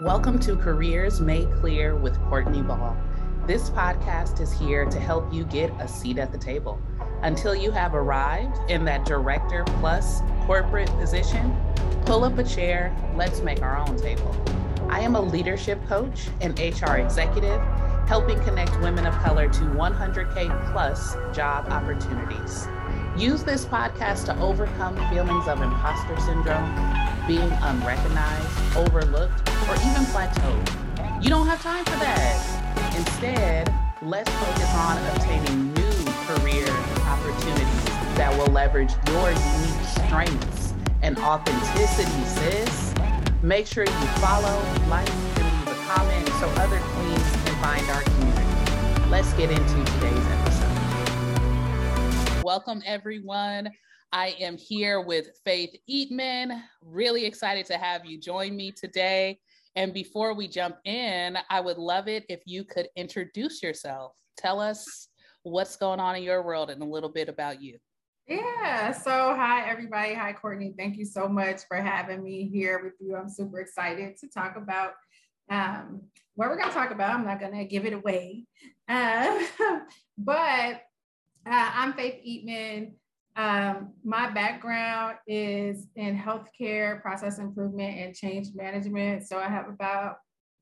Welcome to Careers Made Clear with Courtney Ball. This podcast is here to help you get a seat at the table. Until you have arrived in that director plus corporate position, pull up a chair, let's make our own table. I am a leadership coach and HR executive, helping connect women of color to 100K plus job opportunities. Use this podcast to overcome feelings of imposter syndrome, being unrecognized, overlooked, or even plateaued. You don't have time for that. Instead, let's focus on obtaining new career opportunities that will leverage your unique strengths and authenticity, sis. Make sure you follow, like, and leave a comment so other queens can find our community. Let's get into today's episode. Welcome, everyone. I am here with Faith Eatman. Really excited to have you join me today. And before we jump in, I would love it if you could introduce yourself. Tell us what's going on in your world and a little bit about you. Yeah. So, hi, everybody. Hi, Courtney. Thank you so much for having me here with you. I'm super excited to talk about um, what we're going to talk about. I'm not going to give it away. Uh, but uh, I'm Faith Eatman. Um, my background is in healthcare, process improvement, and change management. So I have about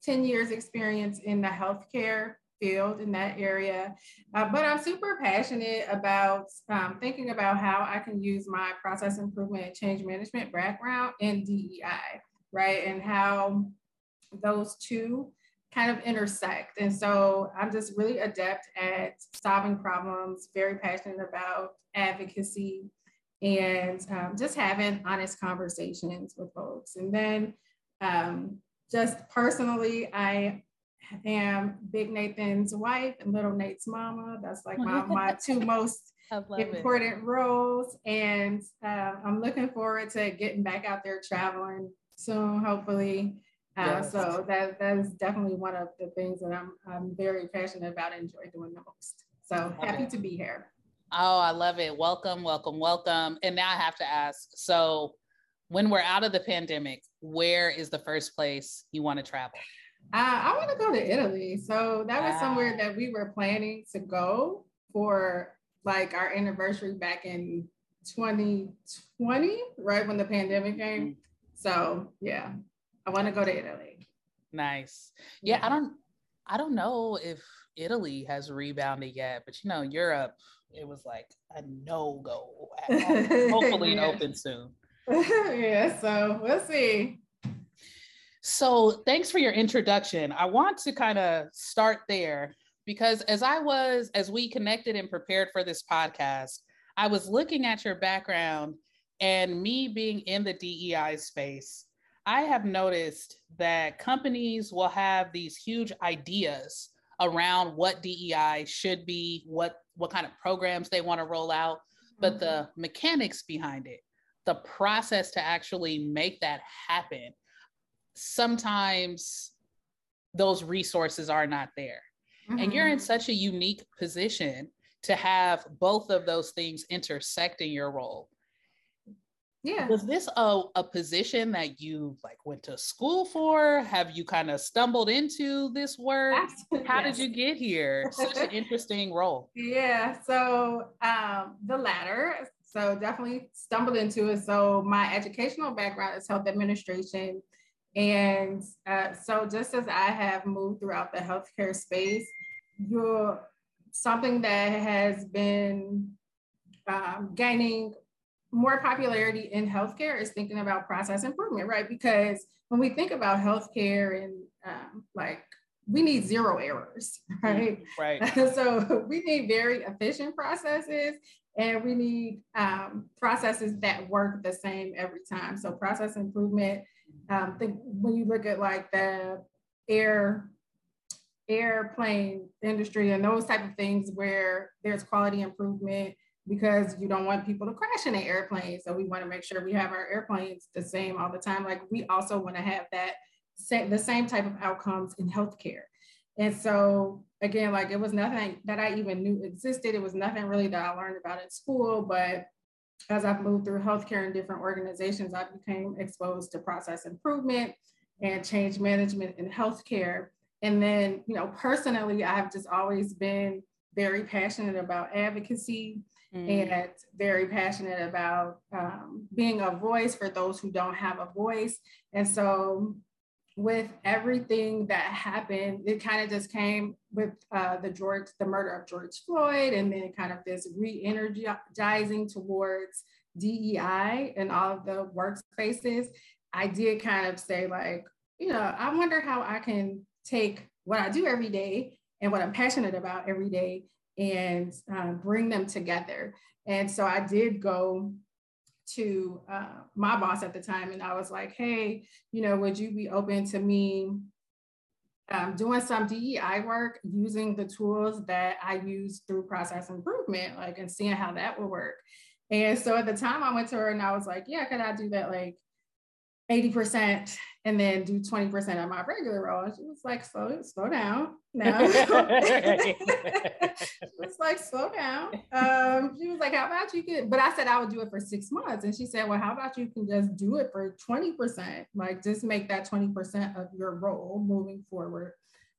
10 years experience in the healthcare field in that area. Uh, but I'm super passionate about um, thinking about how I can use my process improvement and change management background in DEI, right? And how those two kind of intersect. And so I'm just really adept at solving problems, very passionate about advocacy and um, just having honest conversations with folks. And then um, just personally, I am Big Nathan's wife and Little Nate's mama. That's like my, my two most important it. roles. And uh, I'm looking forward to getting back out there traveling soon, hopefully. Uh, yes. So that that is definitely one of the things that I'm I'm very passionate about and enjoy doing the most. So happy to be here. Oh, I love it. Welcome, welcome, welcome. And now I have to ask. So when we're out of the pandemic, where is the first place you want to travel? Uh, I want to go to Italy. So that was somewhere that we were planning to go for like our anniversary back in 2020, right when the pandemic came. Mm-hmm. So yeah, I want to go to Italy. Nice. Yeah, I don't I don't know if Italy has rebounded yet, but you know, Europe, it was like a no-go. Hopefully yeah. it opens soon. yeah, so we'll see. So thanks for your introduction. I want to kind of start there because as I was, as we connected and prepared for this podcast, I was looking at your background and me being in the DEI space I have noticed that companies will have these huge ideas around what DEI should be, what what kind of programs they want to roll out, but the mm-hmm. mechanics behind it, the process to actually make that happen, sometimes those resources are not there. Mm-hmm. And you're in mm-hmm. such a unique position to have both of those things intersect in your role yeah. Was this a, a position that you like went to school for? Have you kind of stumbled into this work? Absolutely. how did you get here? Such an interesting role. Yeah so um the latter so definitely stumbled into it. So my educational background is health administration and uh, so just as i have moved throughout the healthcare space you're something that has been um, gaining more popularity in healthcare is thinking about process improvement, right? Because when we think about healthcare and um, like we need zero errors, right? Right. so we need very efficient processes and we need um, processes that work the same every time. So process improvement, um, think when you look at like the air airplane industry and those type of things where there's quality improvement because you don't want people to crash in an airplane. So we want to make sure we have our airplanes the same all the time. Like we also want to have that the same type of outcomes in healthcare. And so again, like it was nothing that I even knew existed. It was nothing really that I learned about in school, but as I've moved through healthcare in different organizations, I became exposed to process improvement and change management in healthcare. And then, you know, personally, I've just always been very passionate about advocacy mm. and very passionate about um, being a voice for those who don't have a voice. And so, with everything that happened, it kind of just came with uh, the George, the murder of George Floyd, and then kind of this re-energizing towards DEI and all of the workspaces. I did kind of say like, you know, I wonder how I can take what I do every day and what I'm passionate about every day and um, bring them together. And so I did go to uh, my boss at the time and I was like, hey, you know, would you be open to me um, doing some DEI work using the tools that I use through process improvement, like, and seeing how that would work. And so at the time I went to her and I was like, yeah, could I do that like 80% and then do 20% of my regular role. And she was like, slow, slow down. No. it's like, slow down. Um, she was like, how about you can, but I said I would do it for six months. And she said, well, how about you can just do it for 20%? Like just make that 20% of your role moving forward.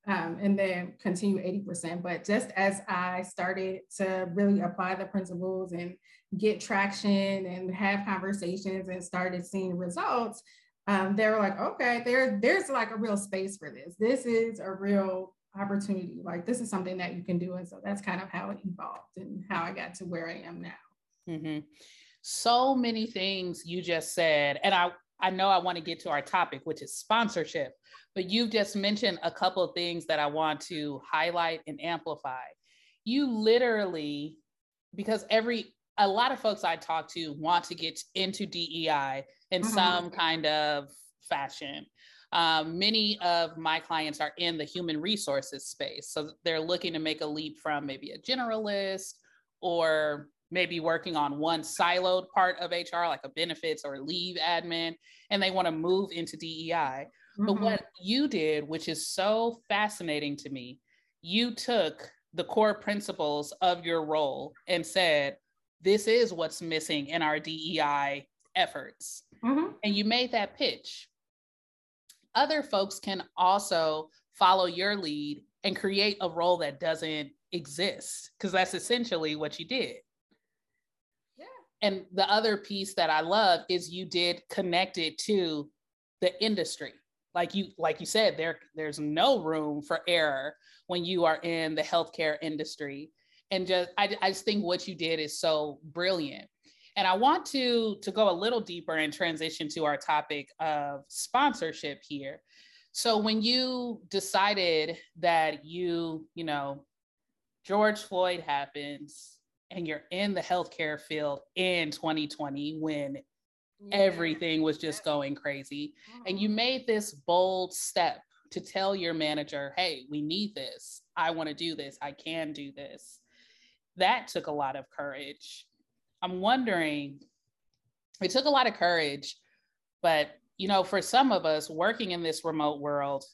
Um, and then continue 80%. But just as I started to really apply the principles and get traction and have conversations and started seeing results, um, they were like, okay, there, there's like a real space for this. This is a real opportunity. Like this is something that you can do. And so that's kind of how it evolved and how I got to where I am now. Mm-hmm. So many things you just said, and I I know I want to get to our topic, which is sponsorship, but you've just mentioned a couple of things that I want to highlight and amplify. You literally, because every a lot of folks I talk to want to get into DEI in mm-hmm. some kind of fashion. Um, many of my clients are in the human resources space. So they're looking to make a leap from maybe a generalist or maybe working on one siloed part of HR, like a benefits or leave admin, and they want to move into DEI. Mm-hmm. But what you did, which is so fascinating to me, you took the core principles of your role and said, this is what's missing in our DEI efforts. Mm-hmm. And you made that pitch. Other folks can also follow your lead and create a role that doesn't exist, because that's essentially what you did. Yeah. And the other piece that I love is you did connect it to the industry. Like you, like you said, there there's no room for error when you are in the healthcare industry and just I, I just think what you did is so brilliant. And i want to to go a little deeper and transition to our topic of sponsorship here. So when you decided that you you know george floyd happens and you're in the healthcare field in 2020 when yeah. everything was just going crazy and you mm-hmm. made this bold step to tell your manager hey we need this. I want to do this. I can do this that took a lot of courage. I'm wondering, it took a lot of courage, but you know, for some of us working in this remote world,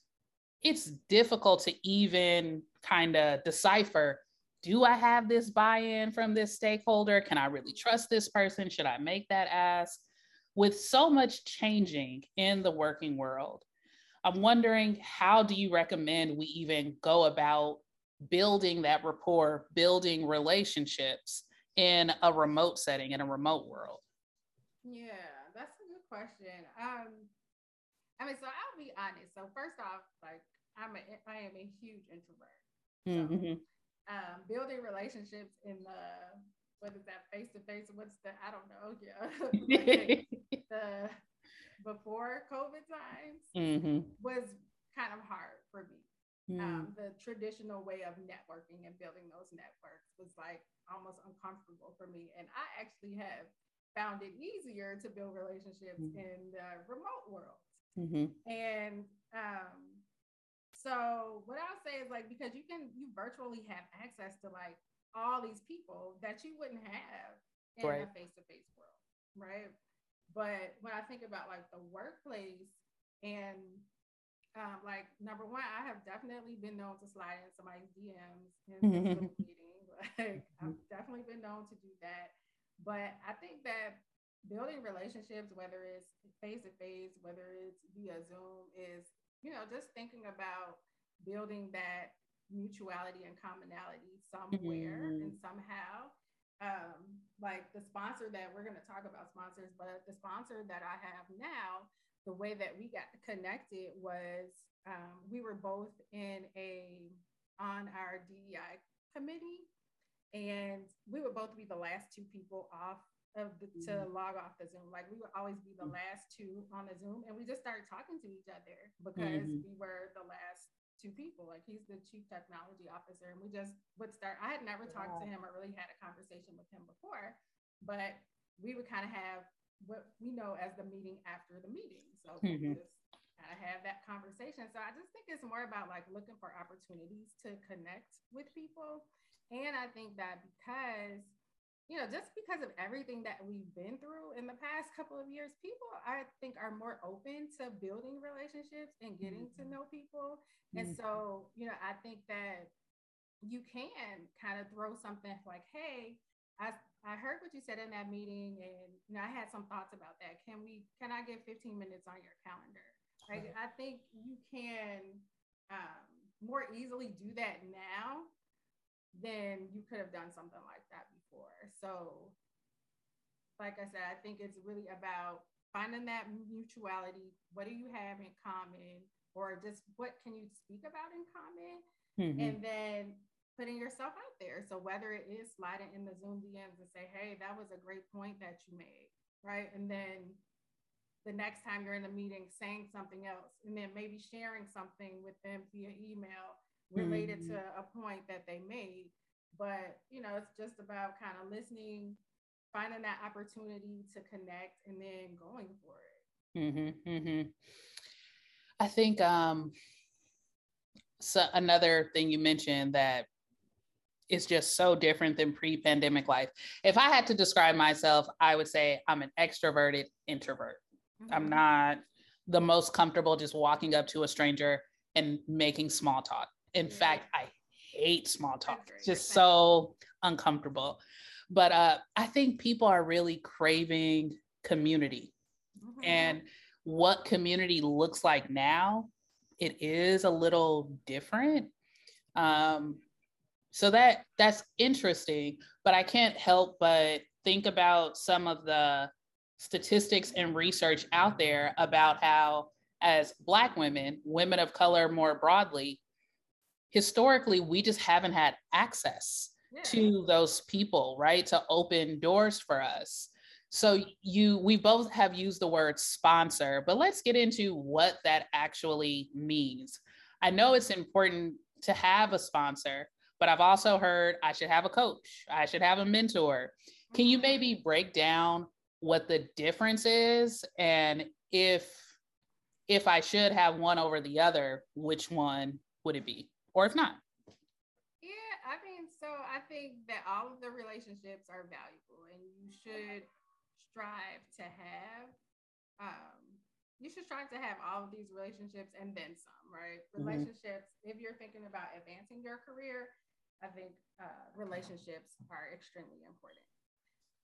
it's difficult to even kind of decipher do I have this buy in from this stakeholder? Can I really trust this person? Should I make that ask? With so much changing in the working world, I'm wondering how do you recommend we even go about building that rapport, building relationships in a remote setting, in a remote world? Yeah, that's a good question. Um, I mean, so I'll be honest. So first off, like I'm a I am a huge introvert. So, mm-hmm. um, building relationships in the what is that face to face? What's the I don't know. Yeah, like the before COVID times mm-hmm. was kind of hard for me. Mm. Um, the traditional way of networking and building those networks was like almost uncomfortable for me. And I actually have found it easier to build relationships mm. in the remote world. Mm-hmm. And um, so what I'll say is like because you can you virtually have access to like all these people that you wouldn't have in right. a face-to-face world, right? But when I think about like the workplace and um, like number one, I have definitely been known to slide in somebody's DMs in mm-hmm. meeting. Like I've definitely been known to do that. But I think that building relationships, whether it's face to face, whether it's via Zoom, is, you know, just thinking about building that mutuality and commonality somewhere mm-hmm. and somehow. Um, like the sponsor that we're going to talk about sponsors, but the sponsor that I have now, the way that we got connected was um, we were both in a on our DEI committee, and we would both be the last two people off of the, to mm-hmm. log off the Zoom. Like we would always be the mm-hmm. last two on the Zoom, and we just started talking to each other because mm-hmm. we were the last two people. Like he's the chief technology officer, and we just would start. I had never talked to him or really had a conversation with him before, but we would kind of have what we know as the meeting after the meeting. So mm-hmm. just kind of have that conversation. So I just think it's more about like looking for opportunities to connect with people. And I think that because you know, just because of everything that we've been through in the past couple of years, people I think are more open to building relationships and getting mm-hmm. to know people. Mm-hmm. And so, you know, I think that you can kind of throw something like, hey, I, I heard what you said in that meeting and you know I had some thoughts about that. Can we can I get 15 minutes on your calendar? Like I think you can um, more easily do that now than you could have done something like that before. So, like I said, I think it's really about finding that mutuality. What do you have in common? Or just what can you speak about in common? Mm-hmm. And then putting yourself out there. So whether it is sliding in the Zoom DMs and say, hey, that was a great point that you made, right? And then the next time you're in a meeting saying something else, and then maybe sharing something with them via email related mm-hmm. to a point that they made. But, you know, it's just about kind of listening, finding that opportunity to connect, and then going for it. Mm-hmm, mm-hmm. I think um, so another thing you mentioned that is just so different than pre-pandemic life. If I had to describe myself, I would say I'm an extroverted introvert. Mm-hmm. I'm not the most comfortable just walking up to a stranger and making small talk. In yeah. fact, I hate small talk. It's just so uncomfortable. But uh, I think people are really craving community. Mm-hmm. And what community looks like now, it is a little different. Um, so that that's interesting, but I can't help but think about some of the statistics and research out there about how as black women, women of color more broadly, historically we just haven't had access yeah. to those people right to open doors for us so you we both have used the word sponsor but let's get into what that actually means i know it's important to have a sponsor but i've also heard i should have a coach i should have a mentor can you mm-hmm. maybe break down what the difference is and if if i should have one over the other which one would it be or if not. Yeah, I mean, so I think that all of the relationships are valuable and you should strive to have um you should strive to have all of these relationships and then some, right? Mm-hmm. Relationships, if you're thinking about advancing your career, I think uh, relationships are extremely important.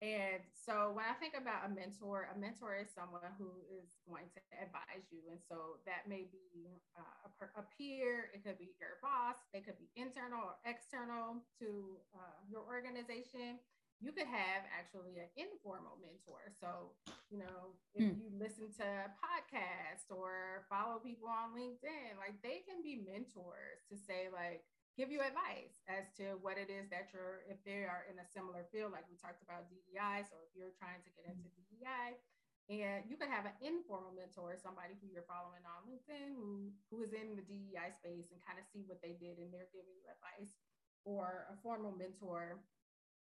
And so when I think about a mentor, a mentor is someone who is going to advise you. And so that may be uh, a, a, peer, it could be your boss, they could be internal or external to uh, your organization. You could have actually an informal mentor. So, you know, if hmm. you listen to podcasts or follow people on LinkedIn, like they can be mentors to say, like, give you advice as to what it is that you're, if they are in a similar field, like we talked about DEI. So if you're trying to get into DEI, and you could have an informal mentor, somebody who you're following on LinkedIn who, who is in the DEI space and kind of see what they did and they're giving you advice, or a formal mentor,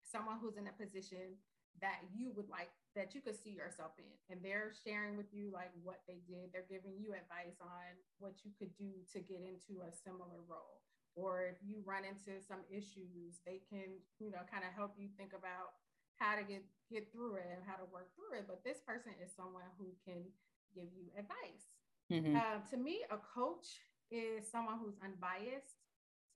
someone who's in a position that you would like that you could see yourself in and they're sharing with you like what they did they're giving you advice on what you could do to get into a similar role or if you run into some issues, they can, you know, kind of help you think about how to get get through it and how to work through it. But this person is someone who can give you advice. Mm-hmm. Uh, to me, a coach is someone who's unbiased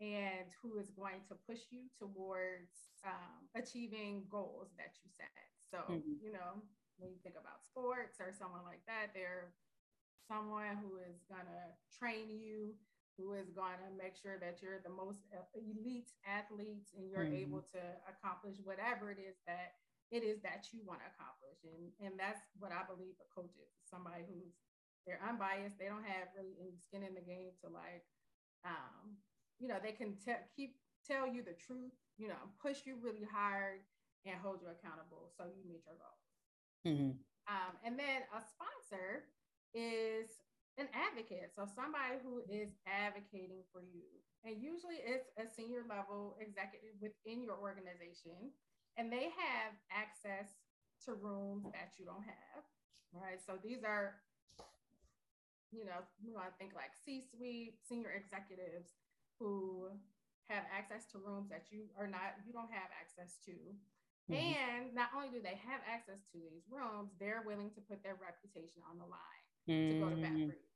and who is going to push you towards um, achieving goals that you set. So, mm-hmm. you know, when you think about sports or someone like that, they're someone who is gonna train you, who is gonna make sure that you're the most elite athletes and you're mm-hmm. able to accomplish whatever it is that it is that you want to accomplish. And and that's what I believe a coach is somebody who's they're unbiased, they don't have really any skin in the game to like um, you know, they can te- keep tell you the truth, you know, push you really hard and hold you accountable so you meet your goals. Mm-hmm. Um, and then a sponsor is an advocate. So somebody who is advocating for you. And usually it's a senior level executive within your organization. And they have access to rooms that you don't have. Right. So these are, you know, you want to think like C-suite, senior executives who have access to rooms that you are not, you don't have access to. Mm-hmm. And not only do they have access to these rooms, they're willing to put their reputation on the line mm-hmm. to go to bat for you,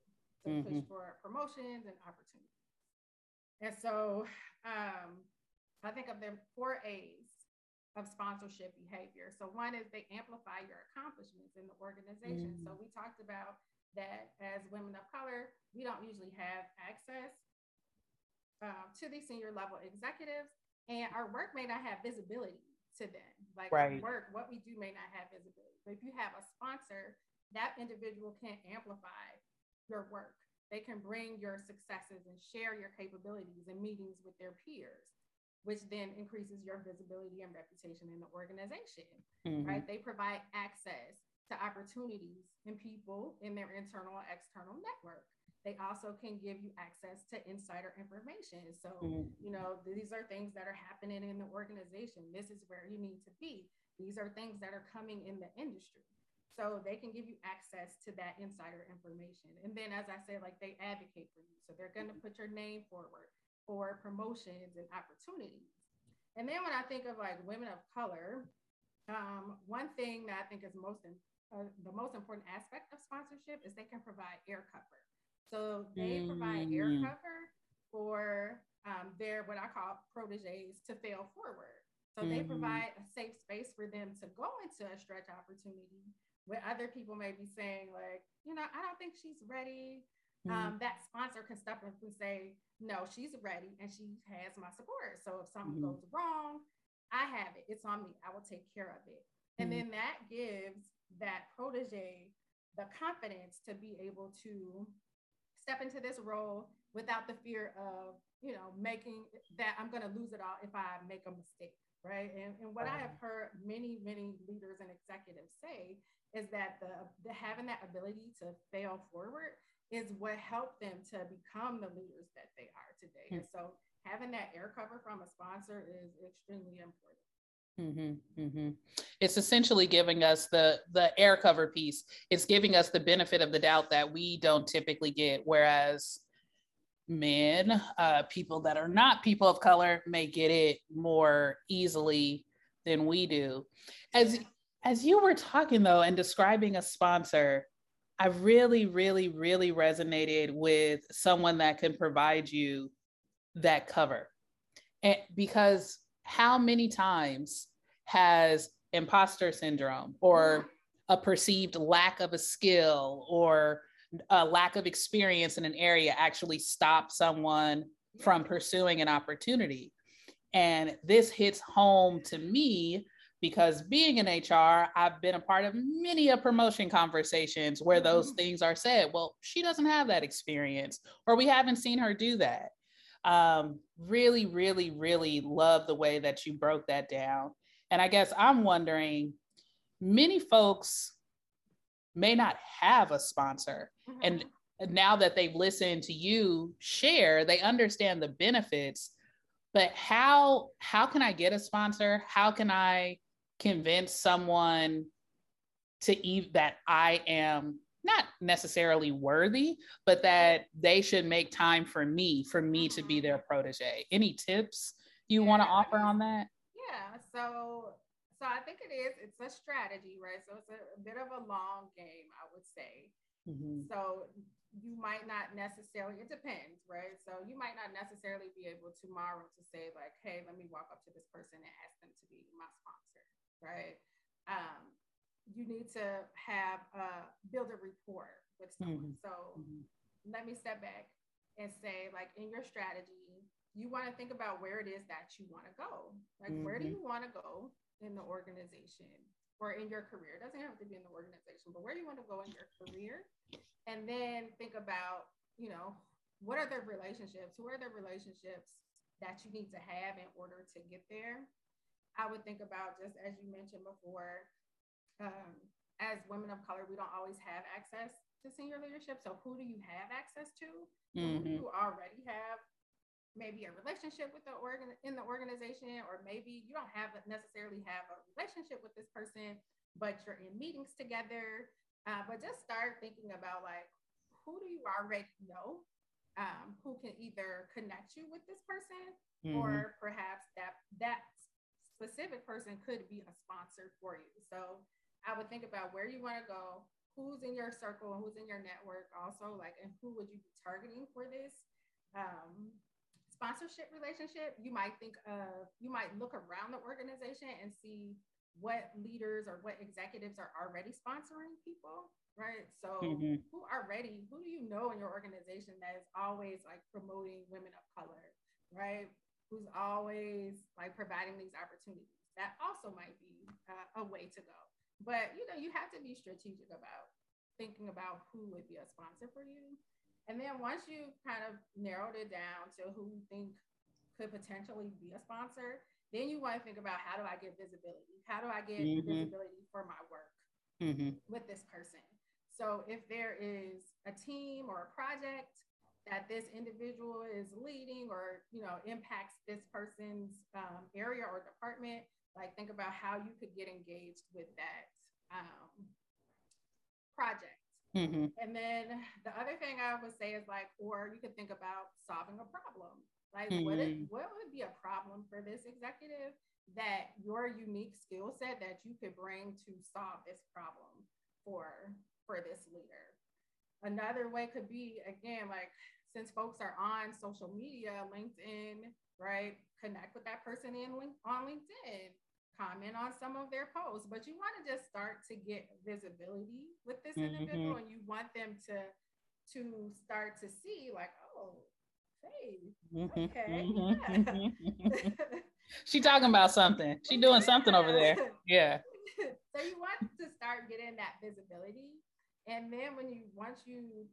to mm-hmm. push for promotions and opportunities. And so um, I think of the four A's of sponsorship behavior. So one is they amplify your accomplishments in the organization. So mm-hmm. we talked about that as women of color, we don't usually have access um, to these senior level executives, and our work may not have visibility to them. Like right. work, what we do may not have visibility. But if you have a sponsor, that individual can amplify your work. They can bring your successes and share your capabilities in meetings with their peers, which then increases your visibility and reputation in the organization. Mm-hmm. Right? They provide access to opportunities and people in their internal and external network they also can give you access to insider information. So, mm-hmm. you know, these are things that are happening in the organization. This is where you need to be. These are things that are coming in the industry. So they can give you access to that insider information. And then, as I said, like they advocate for you. So they're going to put your name forward for promotions and opportunities. And then when I think of like women of color, um, one thing that I think is most uh, the most important aspect of sponsorship is they can provide air cover. So they provide air mm. cover for um, their what I call proteges to fail forward. So mm-hmm. they provide a safe space for them to go into a stretch opportunity where other people may be saying, like, you know, I don't think she's ready. Mm-hmm. Um, that sponsor can step up and say, no, she's ready and she has my support. So if something mm-hmm. goes wrong, I have it. It's on me. I will take care of it. And mm-hmm. then that gives that protege the confidence to be able to step into this role without the fear of, you know, making that I'm going to lose it all if I make a mistake. Right. And, and what right. I have heard many, many leaders and executives say is that the, the having that ability to fail forward is what helped them to become the leaders that they are today. Mm-hmm. And so having that air cover from a sponsor is extremely important. Mm-hmm, mm-hmm. It's essentially giving us the the air cover piece. It's giving us the benefit of the doubt that we don't typically get, whereas men, uh, people that are not people of color, may get it more easily than we do. As as you were talking though and describing a sponsor, I really, really, really resonated with someone that can provide you that cover, and because how many times has imposter syndrome or a perceived lack of a skill or a lack of experience in an area actually stop someone from pursuing an opportunity? And this hits home to me because being in HR, I've been a part of many a promotion conversations where those mm-hmm. things are said. Well, she doesn't have that experience, or we haven't seen her do that. Um, really, really, really love the way that you broke that down. And I guess I'm wondering many folks may not have a sponsor. Mm-hmm. And now that they've listened to you share, they understand the benefits. But how how can I get a sponsor? How can I convince someone to eat that I am not necessarily worthy, but that they should make time for me, for me to be their protege. Any tips you yeah, want to offer on that? Yeah. So so I think it is, it's a strategy, right? So it's a, a bit of a long game, I would say. Mm-hmm. So you might not necessarily, it depends, right? So you might not necessarily be able tomorrow to say, like, hey, let me walk up to this person and ask them to be my sponsor, right? Um, you need to have uh, build a rapport with someone. Mm-hmm. So mm-hmm. let me step back and say, like in your strategy, you want to think about where it is that you want to go. Like, mm-hmm. where do mm-hmm. you want to go in the organization or in your career? It doesn't have to be in the organization, but where do you want to go in your career? And then think about, you know, what are the relationships? Who are the relationships that you need to have in order to get there? I would think about just as you mentioned before, um, as women of color, we don't always have access to senior leadership. So who do you have access to? Mm-hmm. Who you already have maybe a relationship with the organ in the organization, or maybe you don't have necessarily have a relationship with this person, but you're in meetings together. Uh, but just start thinking about like who do you already know um, who can either connect you with this person mm-hmm. or perhaps that that specific person could be a sponsor for you so i would think about where you want to go who's in your circle and who's in your network also like and who would you be targeting for this um, sponsorship relationship, you might think of, you might look around the organization and see what leaders or what executives are already sponsoring people, right? So mm-hmm. who already, who do you know in your organization that is always like promoting women of color, right? Who's always like providing these opportunities. That also might be uh, a way to go. But you know, you have to be strategic about thinking about who would be a sponsor for you and then once you kind of narrowed it down to who you think could potentially be a sponsor, then you want to think about how do I get visibility? How do I get mm-hmm. visibility for my work mm-hmm. with this person? So if there is a team or a project that this individual is leading or you know impacts this person's um, area or department, like think about how you could get engaged with that um, project Mm-hmm. And then the other thing I would say is like, or you could think about solving a problem. Like, mm-hmm. what, is, what would be a problem for this executive that your unique skill set that you could bring to solve this problem for for this leader? Another way could be again, like since folks are on social media, LinkedIn, right? Connect with that person in on LinkedIn comment on some of their posts, but you want to just start to get visibility with this mm-hmm. individual and you want them to to start to see like, oh, hey, mm-hmm. okay. Mm-hmm. she talking about something. She doing something over there. Yeah. so you want to start getting that visibility. And then when you once you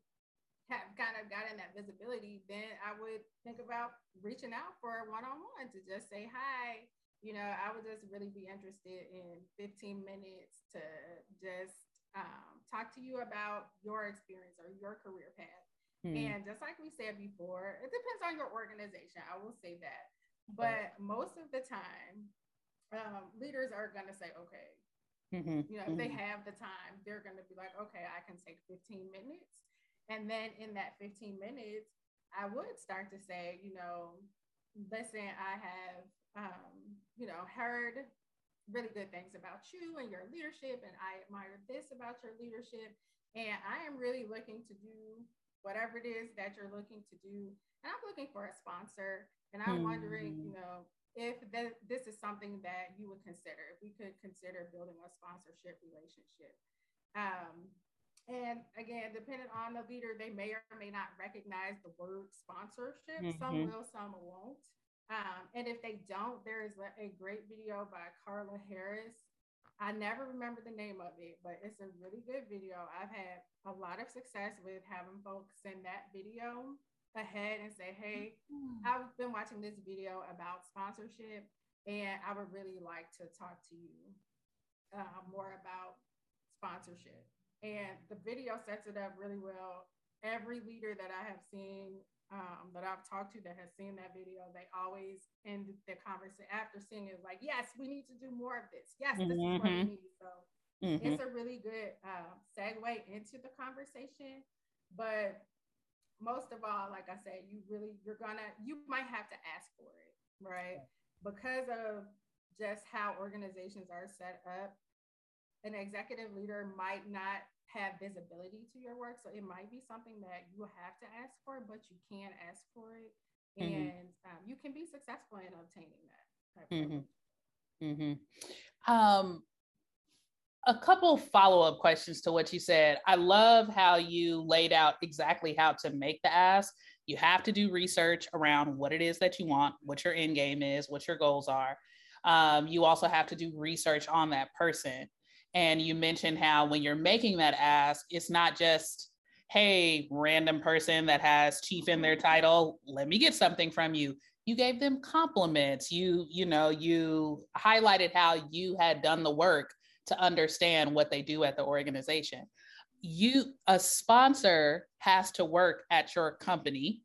have kind of gotten that visibility, then I would think about reaching out for a one-on-one to just say hi you know, I would just really be interested in 15 minutes to just um, talk to you about your experience or your career path. Hmm. And just like we said before, it depends on your organization. I will say that. But most of the time, um, leaders are going to say, okay, mm-hmm. you know, if mm-hmm. they have the time, they're going to be like, okay, I can take 15 minutes. And then in that 15 minutes, I would start to say, you know, listen, I have um, you know, heard really good things about you and your leadership, and I admire this about your leadership. And I am really looking to do whatever it is that you're looking to do. And I'm looking for a sponsor. And I'm mm. wondering, you know, if th- this is something that you would consider, if we could consider building a sponsorship relationship. Um, and again, depending on the leader, they may or may not recognize the word sponsorship. Mm-hmm. Some will, some won't. Um, and if they don't, there is a great video by Carla Harris. I never remember the name of it, but it's a really good video. I've had a lot of success with having folks send that video ahead and say, Hey, mm-hmm. I've been watching this video about sponsorship, and I would really like to talk to you uh, more about sponsorship. And the video sets it up really well. Every leader that I have seen um, that I've talked to that has seen that video, they always end the conversation after seeing it like, yes, we need to do more of this. Yes, this mm-hmm. is what we mm-hmm. need. So mm-hmm. it's a really good uh, segue into the conversation. But most of all, like I said, you really, you're gonna, you might have to ask for it, right? Because of just how organizations are set up, an executive leader might not have visibility to your work. So it might be something that you have to ask for, but you can ask for it. Mm-hmm. And um, you can be successful in obtaining that. Mm-hmm. Mm-hmm. Um, a couple follow up questions to what you said. I love how you laid out exactly how to make the ask. You have to do research around what it is that you want, what your end game is, what your goals are. Um, you also have to do research on that person. And you mentioned how when you're making that ask, it's not just, hey, random person that has chief in their title, let me get something from you. You gave them compliments. You, you know, you highlighted how you had done the work to understand what they do at the organization. You, a sponsor has to work at your company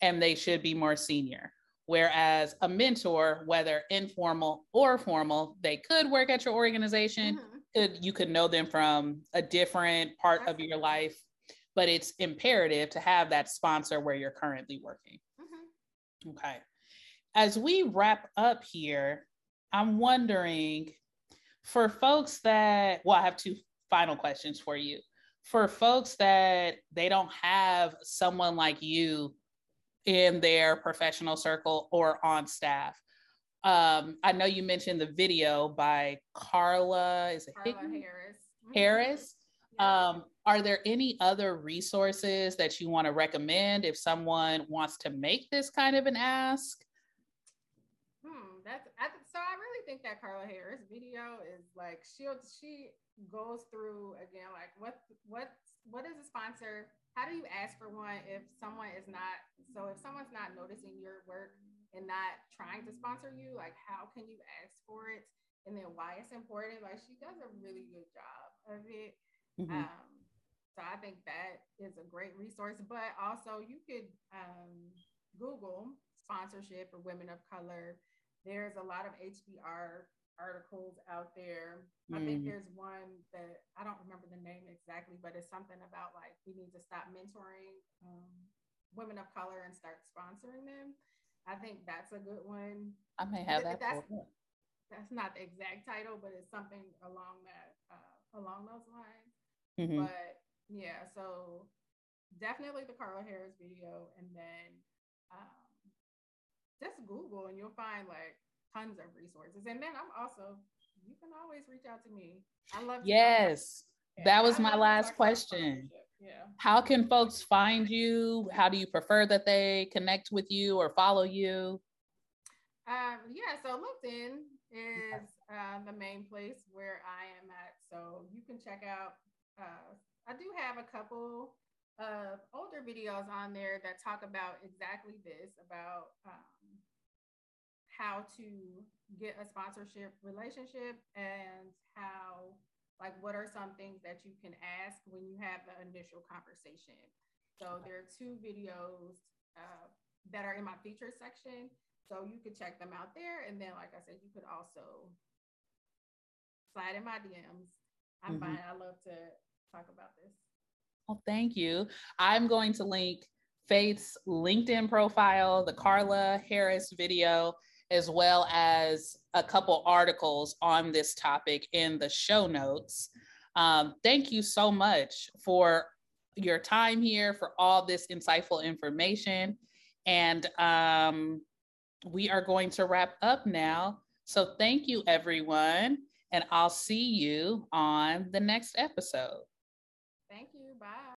and they should be more senior. Whereas a mentor, whether informal or formal, they could work at your organization. Mm-hmm. Could you could know them from a different part of your life, but it's imperative to have that sponsor where you're currently working. Mm-hmm. Okay. As we wrap up here, I'm wondering for folks that, well, I have two final questions for you. For folks that they don't have someone like you in their professional circle or on staff, um, I know you mentioned the video by Carla, is it Carla Harris? Mm-hmm. Harris. Yeah. Um, are there any other resources that you want to recommend if someone wants to make this kind of an ask? Hmm, that's I, so I think that Carla Harris video is like she she goes through again like what what what is a sponsor? How do you ask for one if someone is not so if someone's not noticing your work and not trying to sponsor you, like how can you ask for it? And then why it's important. Like she does a really good job of it. Mm-hmm. Um, so I think that is a great resource. But also you could um, Google sponsorship for women of color there's a lot of HBR articles out there. Mm. I think mm. there's one that I don't remember the name exactly, but it's something about like we need to stop mentoring um, women of color and start sponsoring them. I think that's a good one. I may have that. That's, that's not the exact title, but it's something along that uh, along those lines. Mm-hmm. But yeah, so definitely the Carla Harris video, and then um, just Google and you'll find like tons of resources. And then I'm also, you can always reach out to me. I love Yes. Yeah, that was I my last question. Yeah. How can folks find you? How do you prefer that they connect with you or follow you? Um, yeah, so LinkedIn is uh, the main place where I am at. So you can check out, uh, I do have a couple of older videos on there that talk about exactly this about um, how to get a sponsorship relationship and how like what are some things that you can ask when you have the initial conversation. So there are two videos uh, that are in my features section. So you could check them out there. And then like i said you could also slide in my dms i'm mm-hmm. fine. I love to talk about this. Well, thank you. I'm going to link Faith's LinkedIn profile, the Carla Harris video, as well as a couple articles on this topic in the show notes. Um, thank you so much for your time here, for all this insightful information. And um, we are going to wrap up now. So thank you, everyone. And I'll see you on the next episode.